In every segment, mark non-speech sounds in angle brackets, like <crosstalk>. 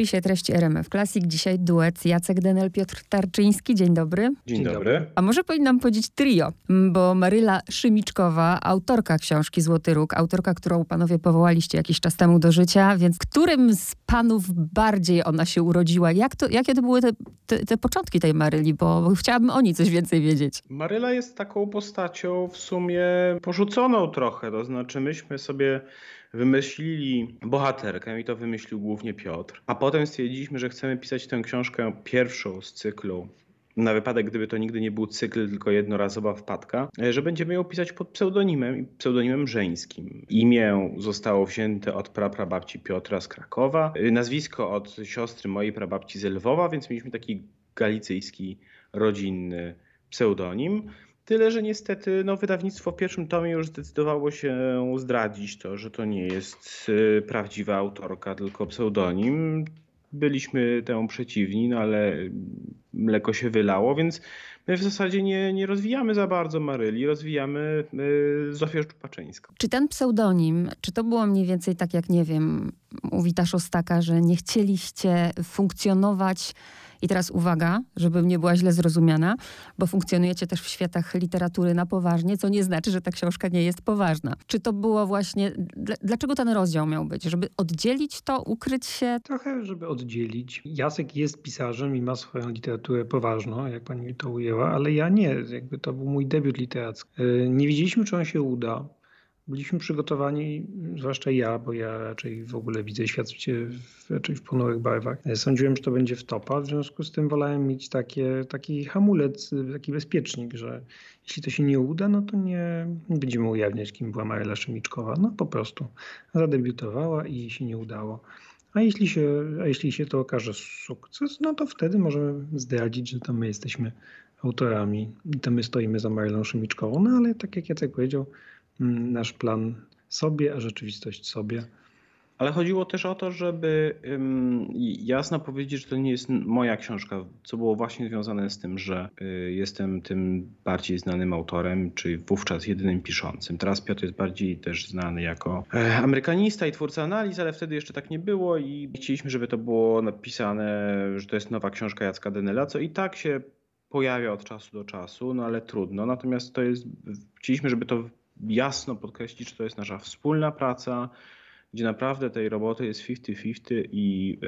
spisie treści RMF Classic. Dzisiaj duet Jacek Denel, Piotr Tarczyński. Dzień dobry. Dzień, dobry. A może powinnam powiedzieć trio, bo Maryla Szymiczkowa, autorka książki Złoty Róg, autorka, którą panowie powołaliście jakiś czas temu do życia, więc którym z panów bardziej ona się urodziła? Jak to, jakie to były te, te, te początki tej Maryli? Bo chciałabym o niej coś więcej wiedzieć. Maryla jest taką postacią w sumie porzuconą trochę, to znaczy myśmy sobie wymyślili bohaterkę i to wymyślił głównie Piotr. A potem stwierdziliśmy, że chcemy pisać tę książkę pierwszą z cyklu na wypadek, gdyby to nigdy nie był cykl, tylko jednorazowa wpadka, że będziemy ją pisać pod pseudonimem pseudonimem żeńskim. Imię zostało wzięte od praprababci Piotra z Krakowa, nazwisko od siostry mojej prababci z Lwowa, więc mieliśmy taki galicyjski, rodzinny pseudonim. Tyle, że niestety no, wydawnictwo w pierwszym tomie już zdecydowało się zdradzić to, że to nie jest y, prawdziwa autorka, tylko pseudonim. Byliśmy temu przeciwni, no ale mleko się wylało, więc my w zasadzie nie, nie rozwijamy za bardzo Maryli, rozwijamy y, Zofię Szczupaczyńską. Czy ten pseudonim, czy to było mniej więcej tak jak, nie wiem, u Wita Szostaka, że nie chcieliście funkcjonować i teraz uwaga, żebym nie była źle zrozumiana, bo funkcjonujecie też w światach literatury na poważnie, co nie znaczy, że ta książka nie jest poważna. Czy to było właśnie, dlaczego ten rozdział miał być? Żeby oddzielić to, ukryć się? Trochę, żeby oddzielić. Jacek jest pisarzem i ma swoją literaturę poważną, jak pani to ujęła, ale ja nie. Jakby to był mój debiut literacki. E, nie wiedzieliśmy, czy on się uda. Byliśmy przygotowani, zwłaszcza ja, bo ja raczej w ogóle widzę świat raczej w ponurych barwach. Sądziłem, że to będzie w topa, w związku z tym wolałem mieć takie, taki hamulec, taki bezpiecznik, że jeśli to się nie uda, no to nie, będziemy ujawniać, kim była Maryla Szemiczkowa. No po prostu zadebiutowała i się nie udało. A jeśli się, a jeśli się to okaże sukces, no to wtedy możemy zdradzić, że to my jesteśmy autorami i to my stoimy za Marylą Szemiczkową. No ale tak jak Jacek powiedział, nasz plan sobie, a rzeczywistość sobie. Ale chodziło też o to, żeby jasno powiedzieć, że to nie jest moja książka, co było właśnie związane z tym, że y, jestem tym bardziej znanym autorem, czy wówczas jedynym piszącym. Teraz Piotr jest bardziej też znany jako e, amerykanista i twórca analiz, ale wtedy jeszcze tak nie było i chcieliśmy, żeby to było napisane, że to jest nowa książka Jacka Denela, co i tak się pojawia od czasu do czasu, no ale trudno. Natomiast to jest, chcieliśmy, żeby to jasno podkreślić, że to jest nasza wspólna praca, gdzie naprawdę tej roboty jest 50-50 i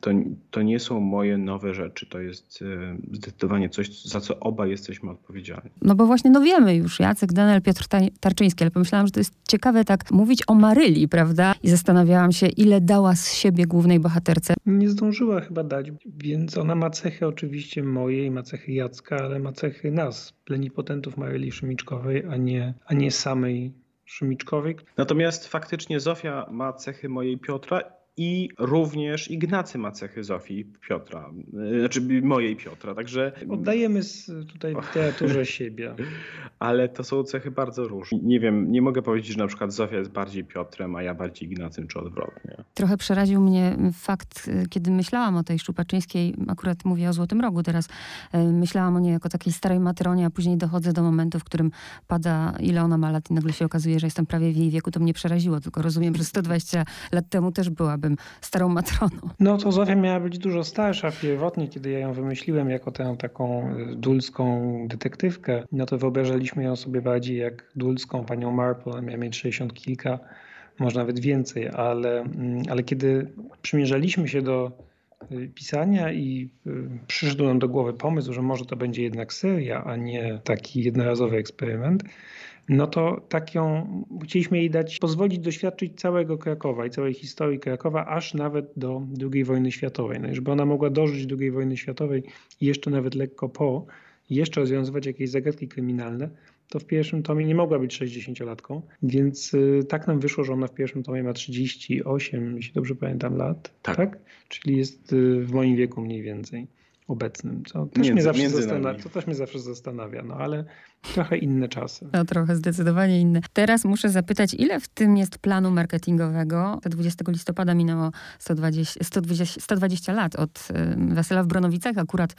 to, to nie są moje nowe rzeczy. To jest zdecydowanie coś, za co oba jesteśmy odpowiedzialni. No bo właśnie, no wiemy już, Jacek, Daniel, Piotr Tarczyński, ale pomyślałam, że to jest ciekawe tak mówić o Maryli, prawda? I zastanawiałam się, ile dała z siebie głównej bohaterce. Nie zdążyła chyba dać, więc ona ma cechy oczywiście mojej, ma cechy Jacka, ale ma cechy nas, plenipotentów Maryli Szymiczkowej, a nie, a nie samej Szymiczkowej. Natomiast faktycznie Zofia ma cechy mojej Piotra i również Ignacy ma cechy Zofii Piotra, y, znaczy mojej Piotra, także... Oddajemy tutaj w literaturze <laughs> siebie. Ale to są cechy bardzo różne. Nie wiem, nie mogę powiedzieć, że na przykład Zofia jest bardziej Piotrem, a ja bardziej Ignacym, czy odwrotnie. Trochę przeraził mnie fakt, y, kiedy myślałam o tej Szczupaczyńskiej, akurat mówię o Złotym Rogu teraz, y, myślałam o niej jako takiej starej matronie, a później dochodzę do momentu, w którym pada ile ona ma lat i nagle się okazuje, że jestem prawie w jej wieku, to mnie przeraziło, tylko rozumiem, że 120 lat temu też była starą matroną. No to Zofia miała być dużo starsza pierwotnie, kiedy ja ją wymyśliłem jako tę taką e, dulską detektywkę. No to wyobrażaliśmy ją sobie bardziej jak dulską panią Marple, miała mieć 60 kilka, może nawet więcej, ale, mm, ale kiedy przymierzaliśmy się do e, pisania i e, przyszedł nam do głowy pomysł, że może to będzie jednak seria, a nie taki jednorazowy eksperyment, no to tak ją chcieliśmy jej dać, pozwolić doświadczyć całego Krakowa i całej historii Krakowa, aż nawet do II wojny światowej. No i żeby ona mogła dożyć II wojny światowej i jeszcze nawet lekko po, jeszcze rozwiązywać jakieś zagadki kryminalne, to w pierwszym tomie nie mogła być 60-latką, więc y, tak nam wyszło, że ona w pierwszym tomie ma 38, jeśli dobrze pamiętam, lat. Tak. tak? Czyli jest y, w moim wieku mniej więcej obecnym, co też, między, mnie, zawsze zastanawia, to też mnie zawsze zastanawia, no ale Trochę inne czasy. No trochę, zdecydowanie inne. Teraz muszę zapytać, ile w tym jest planu marketingowego? 20 listopada minęło 120, 120, 120 lat od Wesela w Bronowicach. Akurat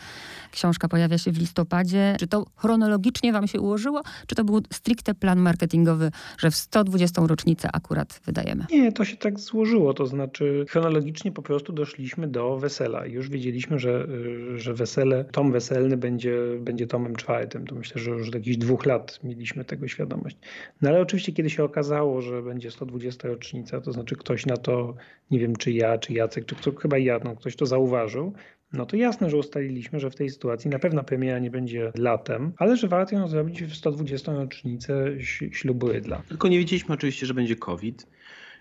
książka pojawia się w listopadzie. Czy to chronologicznie wam się ułożyło? Czy to był stricte plan marketingowy, że w 120 rocznicę akurat wydajemy? Nie, to się tak złożyło. To znaczy chronologicznie po prostu doszliśmy do Wesela. Już wiedzieliśmy, że, że Wesele, tom weselny będzie, będzie tomem czwartym. To myślę, że już od jakichś dwóch lat mieliśmy tego świadomość. No ale oczywiście, kiedy się okazało, że będzie 120 rocznica, to znaczy ktoś na to, nie wiem czy ja, czy Jacek, czy kto, chyba ja, no, ktoś to zauważył, no to jasne, że ustaliliśmy, że w tej sytuacji na pewno premiera nie będzie latem, ale że warto ją zrobić w 120. rocznicę ślubu Rydla. Tylko nie wiedzieliśmy oczywiście, że będzie COVID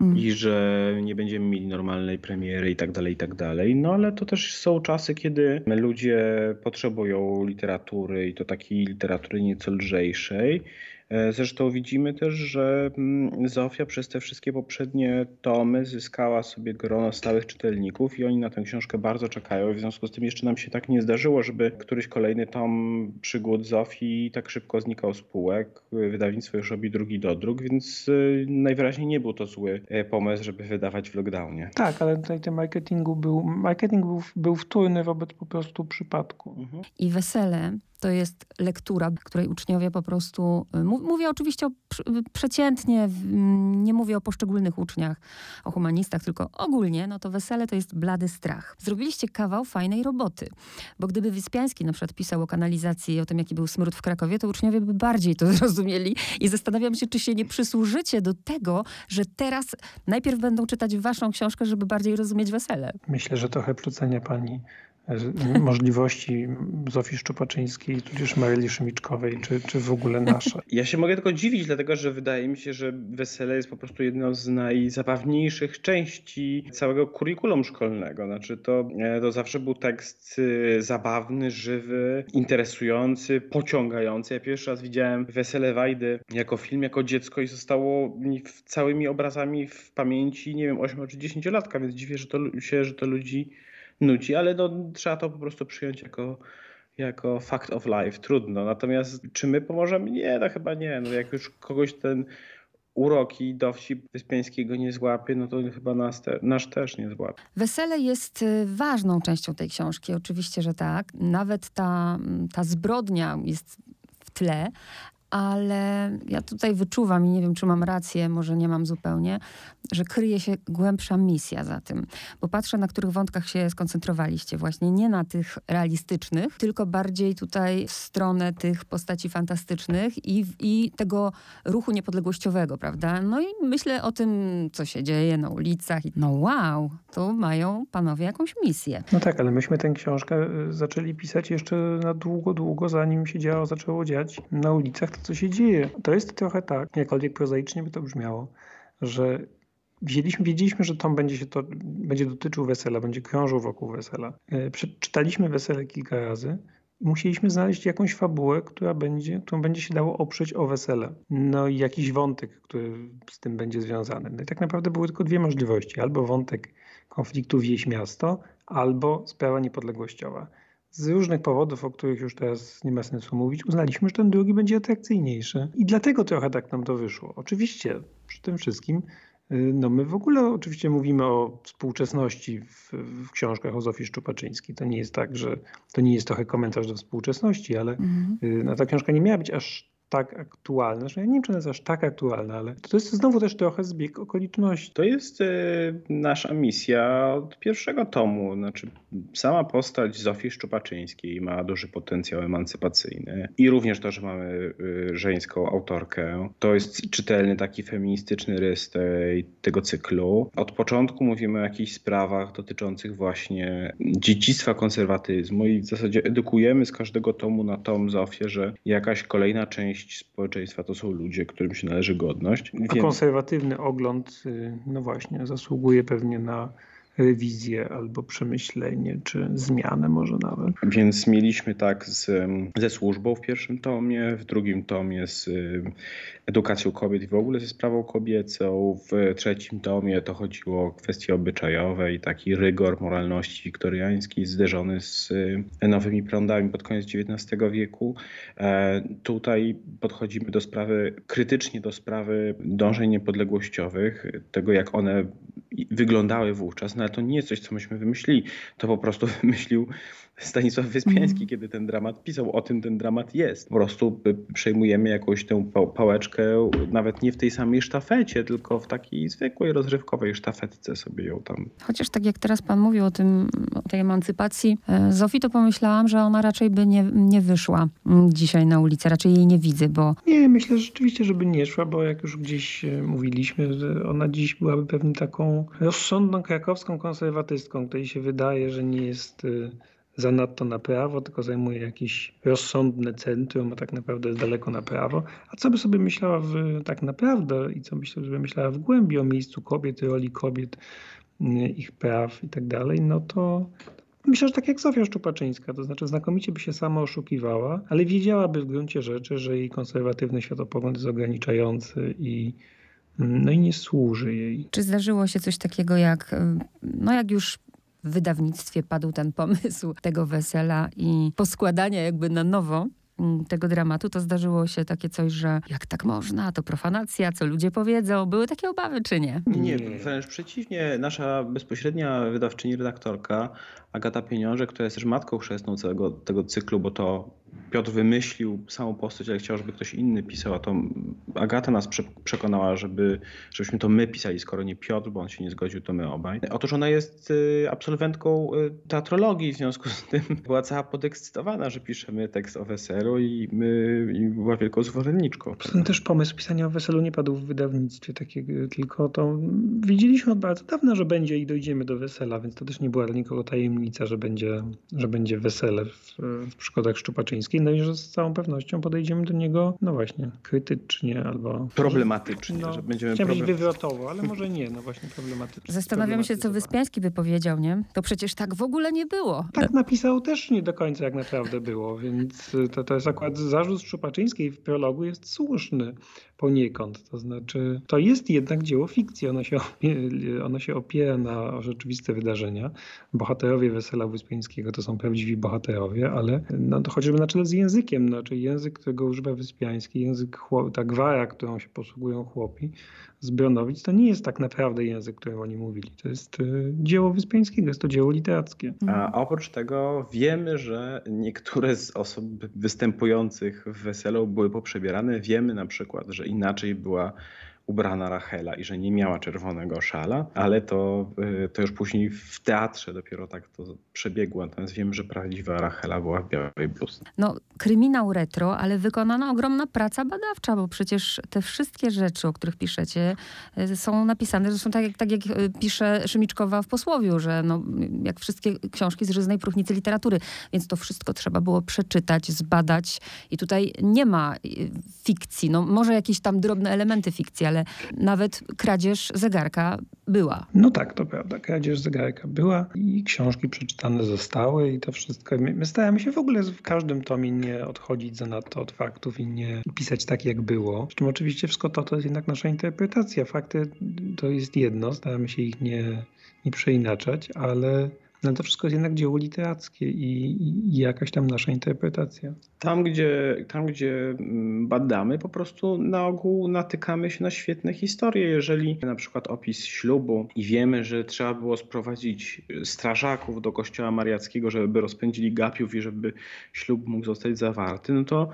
mm. i że nie będziemy mieli normalnej premiery i tak dalej, i tak dalej. No ale to też są czasy, kiedy ludzie potrzebują literatury i to takiej literatury nieco lżejszej. E, zresztą widzimy też, że mm, Zofia przez te wszystkie poprzednie tomy zyskała sobie grono stałych czytelników i oni na tę książkę bardzo czekają. W związku z tym jeszcze nam się tak nie zdarzyło, żeby któryś kolejny tom przygód Zofii tak szybko znikał z półek. Wydawnictwo już robi drugi dodruk, więc y, najwyraźniej nie był to zły e, pomysł, żeby wydawać w lockdownie. Tak, ale tutaj ten marketingu był, marketing był, był wtórny wobec po prostu przypadku. Mhm. I wesele to jest lektura, której uczniowie po prostu, y, mówię oczywiście o, przeciętnie, nie mówię o poszczególnych uczniach, o humanistach, tylko ogólnie, no to wesele to jest blady strach. Zrobiliście kawał fajnej roboty, bo gdyby Wyspiański na przykład pisał o kanalizacji i o tym, jaki był smród w Krakowie, to uczniowie by bardziej to <laughs> zrozumieli i zastanawiam się, czy się nie przysłużycie do tego, że teraz najpierw będą czytać waszą książkę, żeby bardziej rozumieć wesele. Myślę, że trochę przecenia pani możliwości Zofii Szczupaczyńskiej, tudzież Maryli Szymiczkowej, czy, czy w ogóle nasze. <laughs> Ja się mogę tylko dziwić, dlatego że wydaje mi się, że wesele jest po prostu jedną z najzabawniejszych części całego kurikulum szkolnego. Znaczy to, e, to zawsze był tekst y, zabawny, żywy, interesujący, pociągający. Ja pierwszy raz widziałem Wesele Wajdy jako film, jako dziecko i zostało mi całymi obrazami w pamięci, nie wiem, 8 czy 10 latka, więc dziwię się, że to ludzi nudzi, ale no, trzeba to po prostu przyjąć jako, jako fact of life. Trudno. Natomiast czy my pomożemy? Nie, no chyba nie. No, jak już kogoś ten urok i dowcip Wyspiańskiego nie złapie, no to chyba nas te, nasz też nie złapie. Wesele jest y, ważną częścią tej książki, oczywiście, że tak. Nawet ta, ta zbrodnia jest w tle, ale ja tutaj wyczuwam i nie wiem, czy mam rację, może nie mam zupełnie, że kryje się głębsza misja za tym. Bo patrzę, na których wątkach się skoncentrowaliście. Właśnie nie na tych realistycznych, tylko bardziej tutaj w stronę tych postaci fantastycznych i, i tego ruchu niepodległościowego, prawda? No i myślę o tym, co się dzieje na ulicach. No wow, to mają panowie jakąś misję. No tak, ale myśmy tę książkę y, zaczęli pisać jeszcze na długo, długo, zanim się działo, zaczęło dziać na ulicach co się dzieje. To jest trochę tak, jakkolwiek prozaicznie by to brzmiało, że Wzięliśmy, wiedzieliśmy, że Tom będzie się to będzie dotyczył wesela, będzie krążył wokół wesela. E, przeczytaliśmy wesele kilka razy. Musieliśmy znaleźć jakąś fabułę, która będzie, którą będzie się dało oprzeć o wesele. No i jakiś wątek, który z tym będzie związany. No i tak naprawdę były tylko dwie możliwości. Albo wątek konfliktu wieś-miasto, albo sprawa niepodległościowa. Z różnych powodów, o których już teraz nie ma sensu mówić, uznaliśmy, że ten drugi będzie atrakcyjniejszy. I dlatego trochę tak nam to wyszło. Oczywiście przy tym wszystkim Y, no my w ogóle oczywiście mówimy o współczesności w, w, książkach o Zofii Szczupaczyńskiej. To nie jest tak, że to nie jest trochę komentarz do współczesności, ale mm. no, ta książka nie miała być aż tak aktualna. Zresztą ja nie wiem, czy ona jest aż tak aktualna, ale to jest znowu też trochę zbieg okoliczności. To jest y, nasza misja od pierwszego tomu. Znaczy, sama postać Zofii Szczupaczyńskiej ma duży potencjał emancypacyjny i również to, że mamy y, żeńską autorkę. To jest czytelny taki feministyczny rys tej, tego cyklu. Od początku mówimy o jakichś sprawach dotyczących właśnie dziedzictwa konserwatyzmu i w zasadzie edukujemy z każdego tomu na tom Zofię, że jakaś kolejna część część społeczeństwa to są ludzie, którym się należy godność. A konserwatywny ogląd, y, no właśnie, zasługuje pewnie na rewizję albo przemyślenie, czy zmianę może nawet. Więc mieliśmy tak z, ze służbą w pierwszym tomie, w drugim tomie z edukacją kobiet i w ogóle ze sprawą kobiecą, w trzecim tomie to chodziło o kwestie obyczajowe i taki rygor moralności wiktoriańskiej zderzony z nowymi prądami pod koniec XIX wieku. E, tutaj podchodzimy do sprawy, krytycznie do sprawy dążeń niepodległościowych, tego jak one wyglądały wówczas, ale to nie jest coś, co myśmy wymyślili. To po prostu <laughs> wymyślił Stanisław Wyspiański, mm. kiedy ten dramat pisał. O tym ten dramat jest. Po prostu przejmujemy jakąś tę pałeczkę, nawet nie w tej samej sztafecie, tylko w takiej zwykłej, rozrywkowej sztafetce sobie ją tam. Chociaż tak jak teraz pan mówił o, tym, o tej emancypacji e, Zofii, to pomyślałam, że ona raczej by nie, nie wyszła mm, dzisiaj na ulicę. Raczej jej nie widzę, bo... Nie, myślę rzeczywiście, żeby nie szła, bo jak już gdzieś e, mówiliśmy, że ona dziś byłaby pewnie taką rozsądną krakowską konserwatystką, której się wydaje, że nie jest e, zanadto na prawo, tylko zajmuje jakieś rozsądne centrum, a tak naprawdę jest daleko na prawo. A co by sobie myślała w, tak naprawdę i co myślę, żeby myślała w głębi o miejscu kobiet, roli kobiet, ich praw i tak dalej, no to myślę, że tak jak Zofia Szczupaczyńska, to znaczy znakomicie by się sama oszukiwała, ale wiedziałaby w gruncie rzeczy, że jej konserwatywny światopogląd jest ograniczający i no i nie służy jej. Czy zdarzyło się coś takiego jak, no jak już w wydawnictwie padł ten pomysł tego wesela i poskładania jakby na nowo mm, tego dramatu, to zdarzyło się takie coś, że jak tak można, to profanacja, co ludzie powiedzą. Były takie obawy, czy nie? Nie, wręcz przeciwnie. Nasza bezpośrednia wydawczyni, redaktorka Agata Pieniążek, która jest też matką chrzestną całego tego cyklu, bo to Piotr wymyślił samą postać, ale chciał, żeby ktoś inny pisał, a to Agata nas przekonała, żeby, żebyśmy to my pisali, skoro nie Piotr, bo on się nie zgodził, to my obaj. Otóż ona jest y, absolwentką y, teatrologii, w związku z tym <laughs> była cała podekscytowana, że piszemy tekst o weselu i, my, i była wielką zwolenniczką. Też pomysł pisania o weselu nie padł w wydawnictwie takiego, tylko to widzieliśmy od bardzo dawna, że będzie i dojdziemy do wesela, więc to też nie była dla nikogo tajemnica, że będzie, że będzie wesele w, w przygodach Szczupaczyńskiej no i że z całą pewnością podejdziemy do niego, no właśnie, krytycznie albo... Problematycznie, no, że będziemy... Chciałem problem... wywrotowo, ale może nie, no właśnie problematycznie. Zastanawiam się, co Wyspiański by powiedział, nie? To przecież tak w ogóle nie było. Tak napisał też nie do końca jak naprawdę było, więc to, to jest akurat zarzut Szczupaczyńskiej w prologu jest słuszny poniekąd. To znaczy, to jest jednak dzieło fikcji. Ono się, <laughs> ono się opiera na rzeczywiste wydarzenia. Bohaterowie Wesela Wyspiańskiego to są prawdziwi bohaterowie, ale no, to chociażby na czele z językiem. Znaczy język, którego używa Wyspiański, język, ta gwara, którą się posługują chłopi, Zbronowic, to nie jest tak naprawdę język, którym oni mówili. To jest y, dzieło Wyspiańskiego, jest to dzieło literackie. A oprócz tego wiemy, że niektóre z osób występujących w Weselu były poprzebierane. Wiemy na przykład, że inaczej była ubrana Rachela i że nie miała czerwonego szala, ale to, y, to już później w teatrze dopiero tak to przebiegło. Natomiast wiem, że prawdziwa Rachela była w białej bluzce. No, kryminał retro, ale wykonana ogromna praca badawcza, bo przecież te wszystkie rzeczy, o których piszecie, y, są napisane, zresztą tak tak jak y, pisze Szymiczkowa w posłowiu, że no, jak wszystkie książki z żyznej próchnicy literatury. Więc to wszystko trzeba było przeczytać, zbadać i tutaj nie ma fikcji. No, może jakieś tam drobne elementy fikcji, ale nawet kradzież zegarka była. No tak, to prawda. Kradzież zegarka była i książki przeczytane zostały i to wszystko. My staramy się w ogóle w każdym tomie nie odchodzić za nadto od faktów i nie pisać tak, jak było. Z czym oczywiście wszystko to, to jest jednak nasza interpretacja. Fakty to jest jedno, staramy się ich nie, nie przeinaczać, ale no to wszystko jest jednak dzieło literackie i, i, jakaś tam nasza interpretacja. Tam gdzie, tam, gdzie mm, badamy, po prostu na ogół natykamy się na świetne historie. Jeżeli na przykład opis ślubu i wiemy, że trzeba było sprowadzić strażaków do kościoła mariackiego, żeby rozpędzili gapiów i żeby ślub mógł zostać zawarty, no to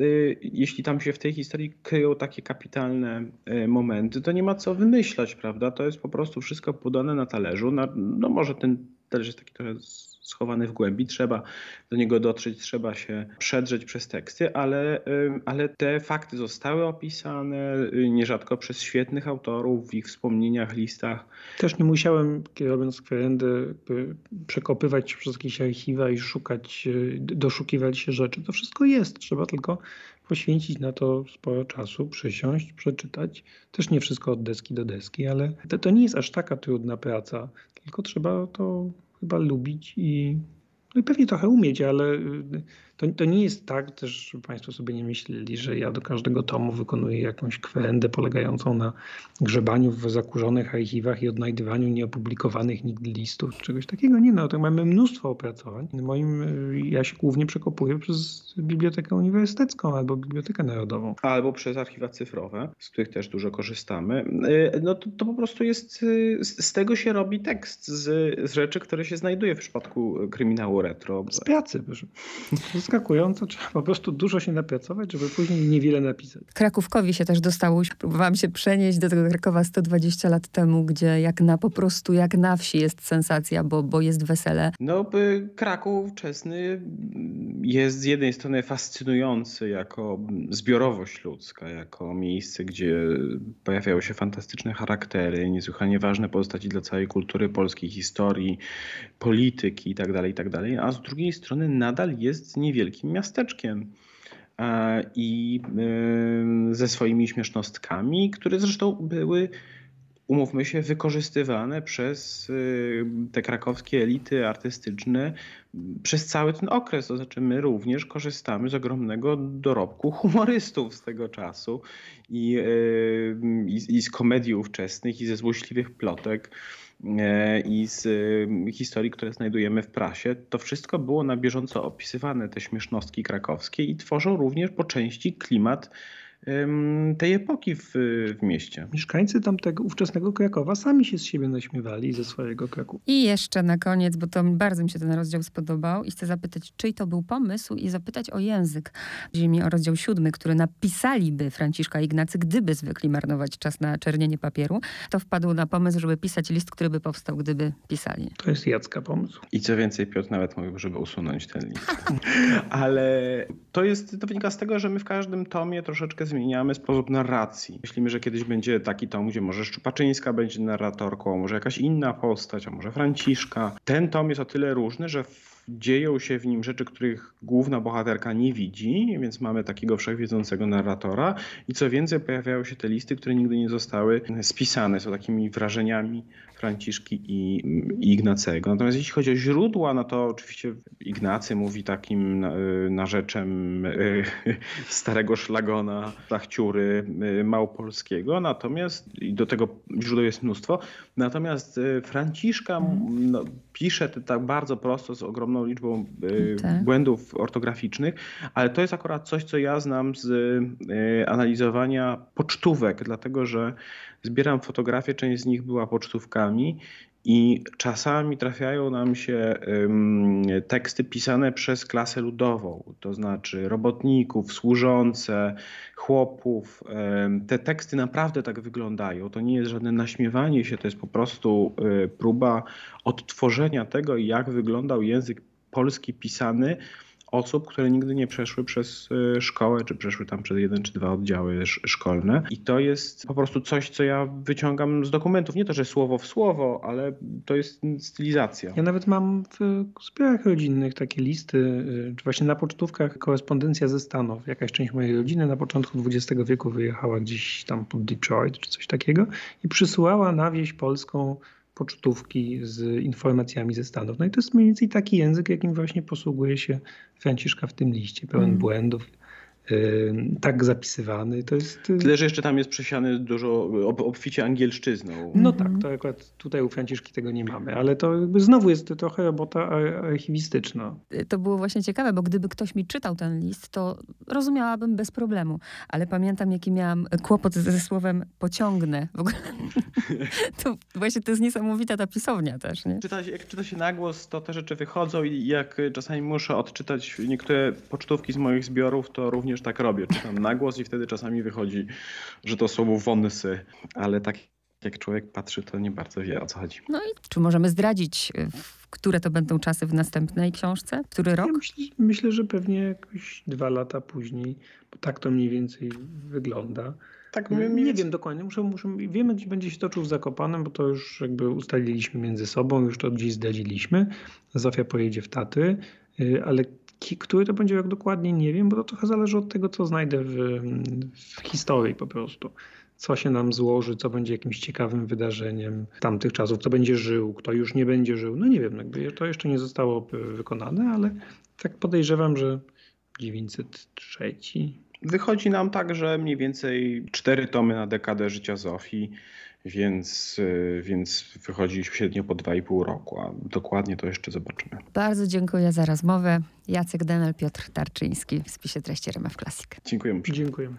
y, jeśli tam się w tej historii kryją takie kapitalne y, momenty, to nie ma co wymyślać, prawda? To jest po prostu wszystko podane na talerzu. No może ten talerz jest taki trochę schowany w głębi, trzeba do niego dotrzeć, trzeba się przedrzeć przez teksty, ale, ale te fakty zostały opisane y, nierzadko przez świetnych autorów w ich wspomnieniach, listach. Też nie musiałem, robiąc kwerendy, przekopywać jakieś archiwa i szukać, y, doszukiwać się rzeczy. To wszystko jest, trzeba tylko poświęcić na to sporo czasu, przysiąść, przeczytać. Też nie wszystko od deski do deski, ale to, to nie jest aż taka trudna praca, tylko trzeba to chyba lubić i no i pewnie trochę umieć, ale y, to, to nie jest tak też, żeby Państwo sobie nie myśleli, że ja do każdego tomu wykonuję jakąś kwerendę polegającą na grzebaniu w zakurzonych archiwach i odnajdywaniu nieopublikowanych nigdy listów, czegoś takiego. Nie, no to mamy mnóstwo opracowań. Moim, y, ja się głównie przekopuję przez Bibliotekę Uniwersytecką albo Bibliotekę Narodową. Albo przez archiwa cyfrowe, z których też dużo korzystamy. Y, no to, to po prostu jest, z, z tego się robi tekst z, z rzeczy, które się znajduje w przypadku kryminału retro. Z pracy, proszę <laughs> zaskakująco. Trzeba po prostu dużo się napracować, żeby później niewiele napisać. Krakówkowi się też dostało. Próbowałam się przenieść do tego Krakowa 120 lat temu, gdzie jak na po prostu, jak na wsi jest sensacja, bo, bo jest wesele. No, Kraków wczesny jest z jednej strony fascynujący jako zbiorowość ludzka, jako miejsce, gdzie pojawiają się fantastyczne charaktery, niesłychanie ważne postaci dla całej kultury polskiej, historii, polityki itd., tak itd., tak a z drugiej strony nadal jest nie niewielkim miasteczkiem e, i e, ze swoimi śmiesznostkami, które zresztą były, umówmy się, wykorzystywane przez e, te krakowskie elity artystyczne przez cały ten okres. To znaczy, my również korzystamy z ogromnego dorobku humorystów z tego czasu i, i, i z komedii ówczesnych, i ze złośliwych plotek E, i z e, historii, które znajdujemy w prasie, to wszystko było na bieżąco opisywane, te śmiesznostki krakowskie i tworzą również po części klimat tej epoki w, w, mieście. Mieszkańcy tamtego ówczesnego Krakowa sami się z siebie naśmiewali ze swojego Krakowa. I jeszcze na koniec, bo to bardzo mi się ten rozdział spodobał i chcę zapytać, czyj to był pomysł i zapytać o język. Chodzi mi o rozdział siódmy, który napisaliby Franciszka Ignacy, gdyby zwykli marnować czas na czernienie papieru, to wpadł na pomysł, żeby pisać list, który by powstał, gdyby pisali. To jest Jacka pomysł. I co więcej, Piotr nawet mówił, żeby usunąć ten list. <laughs> Ale to jest, to wynika z tego, że my w każdym tomie troszeczkę zmieniamy sposób narracji. Myślimy, że kiedyś będzie taki tom, gdzie może Szczupaczyńska będzie narratorką, może jakaś inna postać, a może Franciszka. Ten tom jest o tyle różny, że dzieją się w nim rzeczy, których główna bohaterka nie widzi, więc mamy takiego wszechwiedzącego narratora i co więcej pojawiają się te listy, które nigdy nie zostały spisane, są takimi wrażeniami Franciszki i, Ignacego. Natomiast jeśli chodzi o źródła, no to oczywiście Ignacy mówi takim narzeczem e, <laughs> starego szlagona, tachciury e, małopolskiego, natomiast i do tego źródeł jest mnóstwo, natomiast e, Franciszka no, pisze tak bardzo prosto z ogromną liczbą tak. błędów ortograficznych, ale to jest akurat coś, co ja znam z analizowania pocztówek, dlatego że zbieram fotografie, część z nich była pocztówkami i czasami trafiają nam się teksty pisane przez klasę ludową, to znaczy robotników, służące, chłopów. Te teksty naprawdę tak wyglądają. To nie jest żadne naśmiewanie się, to jest po prostu y, próba odtworzenia tego, jak wyglądał język polski pisany osób, które nigdy nie przeszły przez y, szkołę, czy przeszły tam przez jeden czy dwa oddziały szkolne. I to jest po prostu coś, co ja wyciągam z dokumentów. Nie to, że słowo w słowo, ale to jest stylizacja. Ja nawet mam w zbiorach rodzinnych takie listy, y, czy właśnie na pocztówkach korespondencja ze Stanów. Jakaś część mojej rodziny na początku XX wieku wyjechała gdzieś tam pod Detroit, czy coś takiego i przysyłała na wieś polską pocztówki z informacjami ze Stanów. No i to jest mniej więcej taki język, jakim właśnie posługuje się Franciszka w tym liście, pełen mm. błędów tak zapisywany. To jest... Y, Tyle, że jeszcze tam jest przesiany dużo ob, obficie angielszczyzną. No tak, to akurat tutaj u Franciszki tego nie mamy, ale to znowu jest to trochę robota archiwistyczna. To było właśnie ciekawe, bo gdyby ktoś mi czytał ten list, to rozumiałabym bez problemu, ale pamiętam, jaki miałam kłopot ze słowem pociągnę. W ogóle <laughs> to właśnie to jest niesamowita ta pisownia też, nie? Czyta, jak czyta się na głos, to te rzeczy wychodzą i jak czasami muszę odczytać niektóre pocztówki z moich zbiorów, to również również tak robię. Czytam na głos i wtedy czasami wychodzi, że to słowo wonsy, ale tak jak człowiek patrzy, to nie bardzo wie o co chodzi. No i czy możemy zdradzić, które to będą czasy w następnej książce? Który rok? Ja myślę, myślę, że pewnie jakoś dwa lata później, bo tak to mniej więcej wygląda. Tak, my, nie wiem dokładnie. Muszę, muszę, wiemy, gdzie będzie się toczył w Zakopanem, bo to już jakby ustaliliśmy między sobą, już to gdzieś zdradziliśmy. Zofia pojedzie w Tatry, y, ale Który to będzie rok dokładnie, nie wiem, bo to trochę zależy od tego, co znajdę w, w historii po prostu co się nam złoży, co będzie jakimś ciekawym wydarzeniem tamtych czasów, kto będzie żył, kto już nie będzie żył. No nie wiem, jakby to jeszcze nie zostało wykonane, ale tak podejrzewam, że 903. Wychodzi nam tak, że mniej więcej cztery tomy na dekadę życia Zofii, więc, więc wychodzi średnio po 2,5 roku, a dokładnie to jeszcze zobaczymy. Bardzo dziękuję za rozmowę. Jacek Denel, Piotr Tarczyński w spisie treści RMF Classic. Dziękujemy. Dziękujemy.